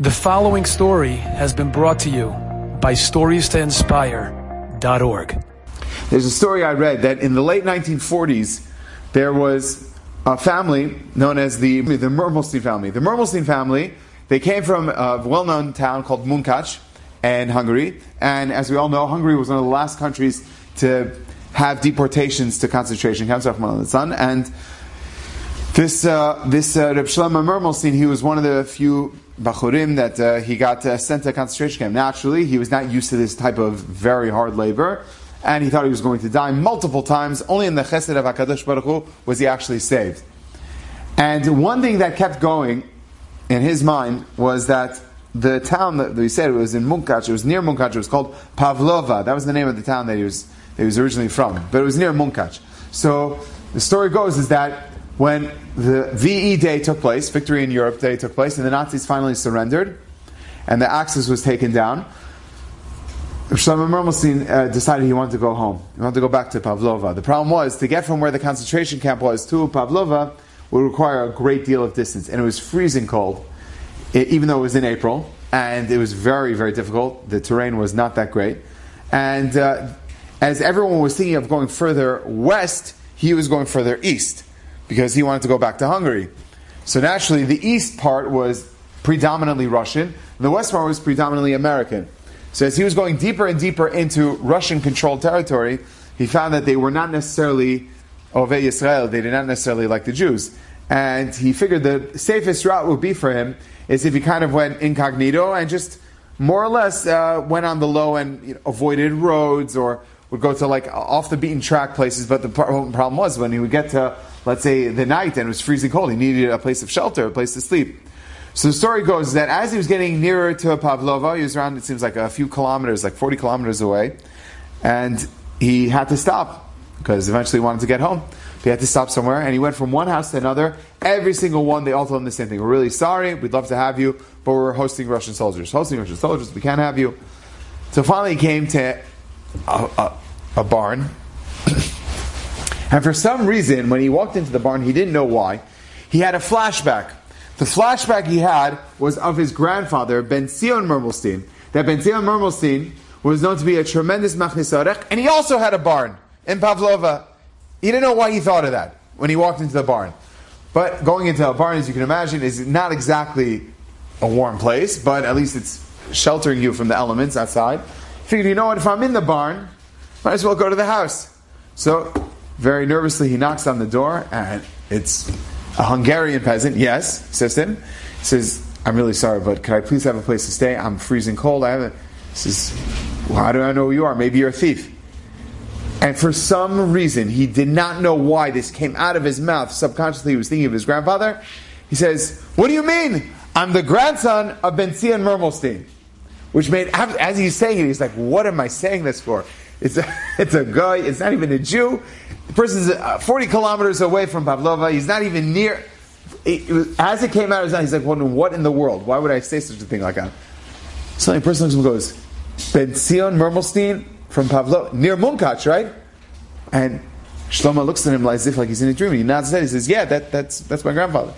The following story has been brought to you by StoriesToInspire.org. There's a story I read that in the late 1940s, there was a family known as the, the Mermelstein family. The Mermelstein family, they came from a well-known town called Munkac in Hungary. And as we all know, Hungary was one of the last countries to have deportations to concentration camps, and this uh, this uh, Reb Shlomo Mermelstein, he was one of the few bachurim that uh, he got uh, sent to concentration camp. Naturally, he was not used to this type of very hard labor, and he thought he was going to die multiple times. Only in the Chesed of Hakadosh Baruch Hu was he actually saved. And one thing that kept going in his mind was that the town that we said it was in Munkac, it was near Munkac, it was called Pavlova. That was the name of the town that he was that he was originally from, but it was near Munkac. So the story goes is that when the VE Day took place, Victory in Europe Day took place, and the Nazis finally surrendered, and the Axis was taken down, Shlomo Mermelstein uh, decided he wanted to go home. He wanted to go back to Pavlova. The problem was, to get from where the concentration camp was to Pavlova would require a great deal of distance, and it was freezing cold, even though it was in April, and it was very, very difficult. The terrain was not that great. And uh, as everyone was thinking of going further west, he was going further east because he wanted to go back to Hungary. So naturally, the east part was predominantly Russian, the west part was predominantly American. So as he was going deeper and deeper into Russian controlled territory, he found that they were not necessarily Ove Yisrael, they did not necessarily like the Jews. And he figured the safest route would be for him is if he kind of went incognito and just more or less uh, went on the low and you know, avoided roads or would go to like off the beaten track places. But the problem was when he would get to let's say, the night and it was freezing cold. He needed a place of shelter, a place to sleep. So the story goes that as he was getting nearer to Pavlova, he was around, it seems like a few kilometers, like 40 kilometers away, and he had to stop because eventually he wanted to get home. He had to stop somewhere, and he went from one house to another. Every single one, they all told him the same thing. We're really sorry, we'd love to have you, but we're hosting Russian soldiers. Hosting Russian soldiers, we can't have you. So finally he came to a, a, barn, and for some reason, when he walked into the barn, he didn't know why. He had a flashback. The flashback he had was of his grandfather, Ben Zion Mermelstein. That Ben Zion Mermelstein was known to be a tremendous machnisarech, and he also had a barn in Pavlova. He didn't know why he thought of that when he walked into the barn. But going into a barn, as you can imagine, is not exactly a warm place, but at least it's sheltering you from the elements outside. Figured, you know what, if I'm in the barn, might as well go to the house. So very nervously, he knocks on the door, and it's a Hungarian peasant. Yes, says him. He says, "I'm really sorry, but could I please have a place to stay? I'm freezing cold. I have a." He says, well, "How do I know who you are? Maybe you're a thief." And for some reason, he did not know why this came out of his mouth. Subconsciously, he was thinking of his grandfather. He says, "What do you mean? I'm the grandson of Ben Zion Mermelstein." Which made, as he's saying it, he's like, "What am I saying this for?" It's a, it's a guy. It's not even a Jew. The person's uh, 40 kilometers away from Pavlova. He's not even near. It, it was, as it came out of his mouth, he's like, well, what in the world? Why would I say such a thing like that? So the person looks and goes, Ben Zion Mermelstein from Pavlova, near Munkach, right? And Shlomo looks at him like, as if like he's in a dream. He nods his head. He says, yeah, that, that's, that's my grandfather.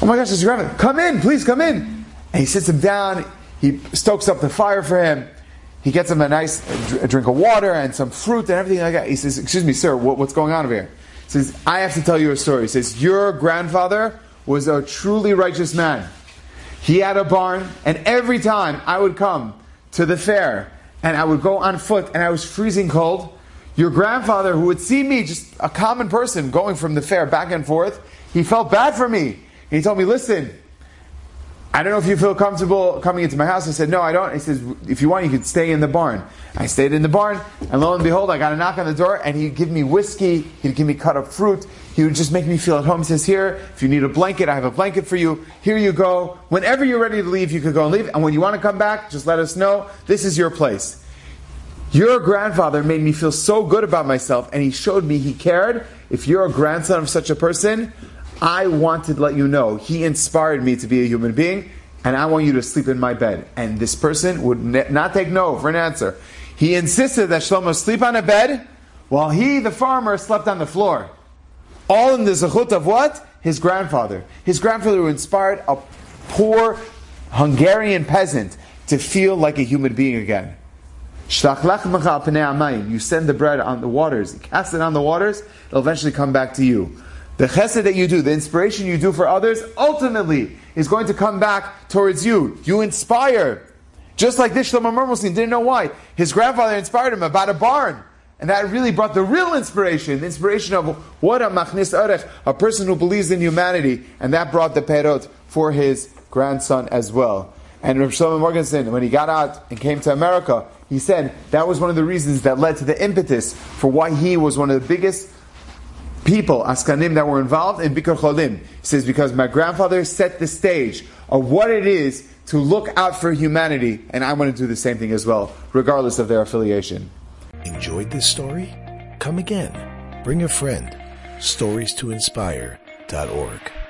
Oh my gosh, that's your grandfather. Come in, please come in. And he sits him down. He stokes up the fire for him. He gets him a nice drink of water and some fruit and everything like that. He says, Excuse me, sir, what, what's going on over here? He says, I have to tell you a story. He says, Your grandfather was a truly righteous man. He had a barn, and every time I would come to the fair and I would go on foot and I was freezing cold, your grandfather, who would see me, just a common person going from the fair back and forth, he felt bad for me. he told me, Listen, I don't know if you feel comfortable coming into my house. I said, no, I don't. He says, if you want, you could stay in the barn. I stayed in the barn, and lo and behold, I got a knock on the door, and he'd give me whiskey, he'd give me cut up fruit, he would just make me feel at home. He says, here, if you need a blanket, I have a blanket for you. Here you go. Whenever you're ready to leave, you could go and leave. And when you want to come back, just let us know. This is your place. Your grandfather made me feel so good about myself, and he showed me he cared. If you're a grandson of such a person, I wanted to let you know he inspired me to be a human being, and I want you to sleep in my bed. And this person would ne- not take no for an answer. He insisted that Shlomo sleep on a bed while he, the farmer, slept on the floor. All in the zechut of what? His grandfather. His grandfather who inspired a poor Hungarian peasant to feel like a human being again. You send the bread on the waters, you cast it on the waters, it'll eventually come back to you. The chesed that you do, the inspiration you do for others, ultimately is going to come back towards you. You inspire. Just like this Shlomo Mermelstein didn't know why. His grandfather inspired him about a barn. And that really brought the real inspiration, the inspiration of what a machnis arech, a person who believes in humanity. And that brought the perot for his grandson as well. And Rav Shlomo Morgenstern, when he got out and came to America, he said that was one of the reasons that led to the impetus for why he was one of the biggest people, Askanim, that were involved in Bikur Cholim. He says, because my grandfather set the stage of what it is to look out for humanity, and I want to do the same thing as well, regardless of their affiliation. Enjoyed this story? Come again. Bring a friend. Stories to inspire.org.